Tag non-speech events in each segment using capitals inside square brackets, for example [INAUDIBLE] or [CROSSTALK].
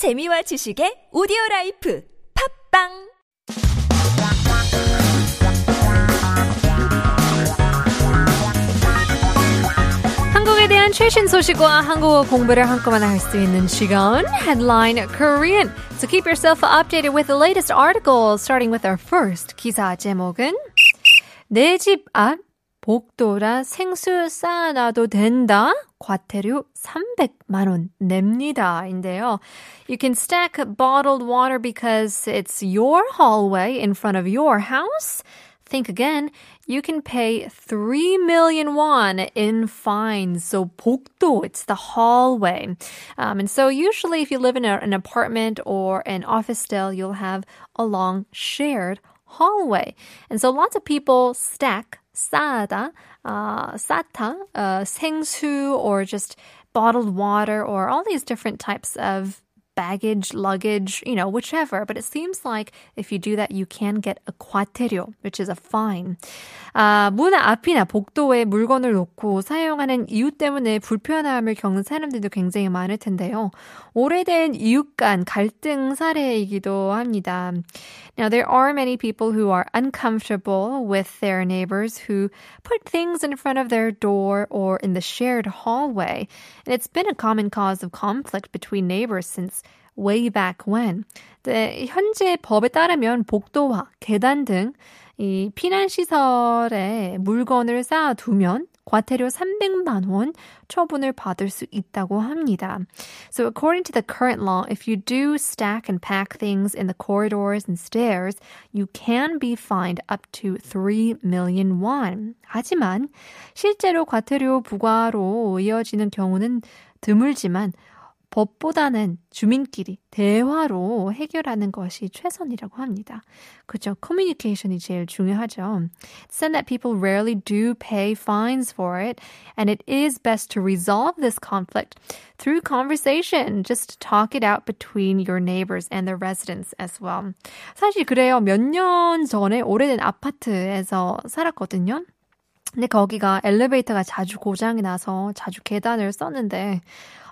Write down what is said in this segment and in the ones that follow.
재미와 지식의 오디오 라이프 팝빵 한국에 대한 최신 소식과 한국어 공부를 한꺼번에 할 수 있는 시간 Headline Korean. So keep yourself updated with the latest articles, starting with our first 기사 제목은 내 집 앞 복도라 생수 쌓아놔도 된다. 과태료 300만 원 냅니다. 인데요. You can stack bottled water because it's your hallway in front of your house. Think again. You can pay 3 million won in fines. So 복도, it's the hallway. Um, and so usually if you live in a, an apartment or an office still, you'll have a long shared hallway. And so lots of people stack Sada, uh, sata, uh, sengsu, or just bottled water, or all these different types of baggage, luggage, you know, whichever. But it seems like if you do that, you can get a 과태료, which is a fine. 아, 문 앞이나 복도에 물건을 놓고 사용하는 이유 때문에 불편함을 겪는 사람들도 굉장히 많을 텐데요. 오래된 이웃 간 갈등 사례이기도 합니다. Now, there are many people who are uncomfortable with their neighbors who put things in front of their door or in the shared hallway. And it's been a common cause of conflict between neighbors since way back when. 네, 현재 법에 따르면 복도와 계단 등 이 피난 시설에 물건을 쌓아두면 과태료 300만 원 처분을 받을 수 있다고 합니다. So according to the current law, if you do stack and pack things in the corridors and stairs, you can be fined up to 3 million won. 하지만 실제로 과태료 부과로 이어지는 경우는 드물지만 법보다는 주민끼리 대화로 해결하는 것이 최선이라고 합니다. 그죠? 커뮤니케이션이 제일 중요하죠. Said that people rarely do pay fines for it, and it is best to resolve this conflict through conversation. Just talk it out between your neighbors and the residents as well. 사실 그래요. 몇 년 전에 오래된 아파트에서 살았거든요. 근데 거기가 엘리베이터가 자주 고장이 나서 자주 계단을 썼는데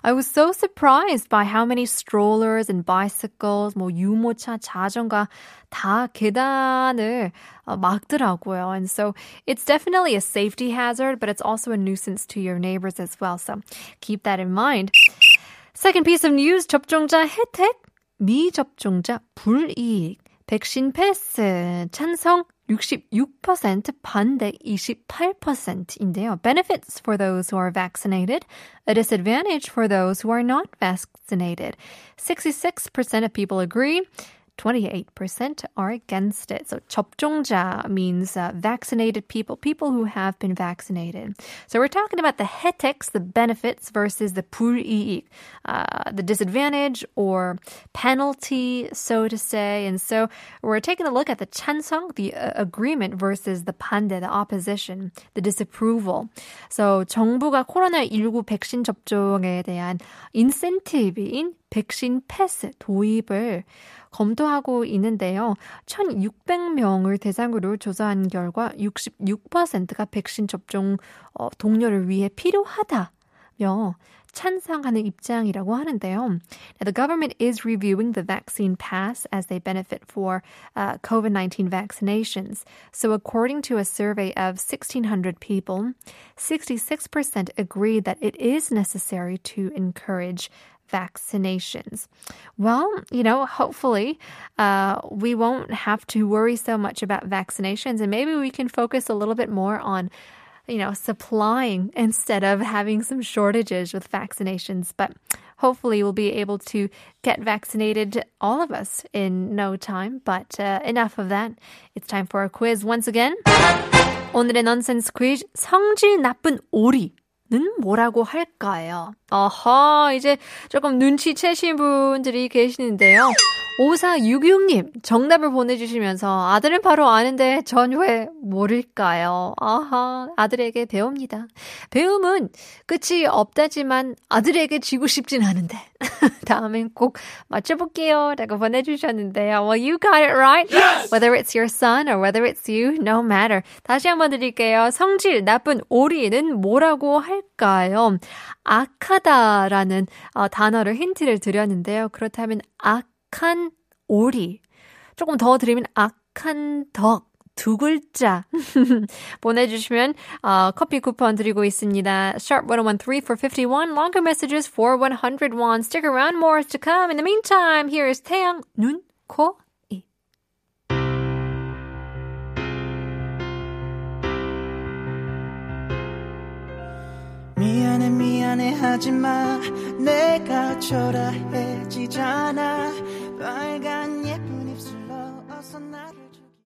I was so surprised by how many strollers and bicycles, 뭐 유모차, 자전거 다 계단을 막더라고요. And so it's definitely a safety hazard, but it's also a nuisance to your neighbors as well. So keep that in mind. Second piece of news, 접종자 혜택, 미접종자 불이익, 백신 패스, 찬성 66% 반대 28%인데요. Benefits for those who are vaccinated, a disadvantage for those who are not vaccinated. 66% of people agree. 28% are against it. So 접종자 means uh, vaccinated people, people who have been vaccinated. So we're talking about the 혜택s, the benefits versus the 불이익, uh, the disadvantage or penalty, so to say. And so we're taking a look at the 찬성, the uh, agreement versus the 반대, the opposition, the disapproval. So 정부가 코로나19 백신 접종에 대한 인센티브인 백신 패스 도입을 검토하고 있는데요. 1,600명을 대상으로 조사한 결과 66%가 백신 접종 동료를 위해 필요하다며 찬성하는 입장이라고 하는데요. Now, the government is reviewing the vaccine pass as they benefit for uh, COVID-19 vaccinations. So according to a survey of 1,600 people, 66% agree that it is necessary to encourage vaccinations. Well, you know, hopefully uh, we won't have to worry so much about vaccinations and maybe we can focus a little bit more on you know, supplying [LAUGHS] instead of having some shortages with vaccinations. But hopefully we'll be able to get vaccinated, all of us, in no time. But uh, enough of that. It's time for a quiz once again. 오늘의 nonsense quiz. 성질 나쁜 오리. 는 뭐라고 할까요? 어허, 이제 조금 눈치채신 분들이 계시는데요. 5466님, 정답을 보내주시면서 아들은 바로 아는데 전 왜 모를까요? 아하, 아들에게 배웁니다. 배움은 끝이 없다지만 아들에게 지고 싶진 않은데. [LAUGHS] 다음엔 꼭 맞춰볼게요. 라고 보내주셨는데요. Well, you got it right. Yes! Whether it's your son or whether it's you, no matter. 다시 한번 드릴게요. 성질 나쁜 오리는 뭐라고 할까요? 악하다라는 어, 단어를 힌트를 드렸는데요. 그렇다면 악 한 오리. 조금 더 드리면 악한 덕. 두 글자 보내주시면 어, 커피 쿠폰 드리고 있습니다. Sharp 1013 for 51. Longer messages for 101. Stick around. More is to come. In the meantime, here is 태양 눈, 코, 미안해 미안해 하지마. 내가 초라해지잖아. 빨간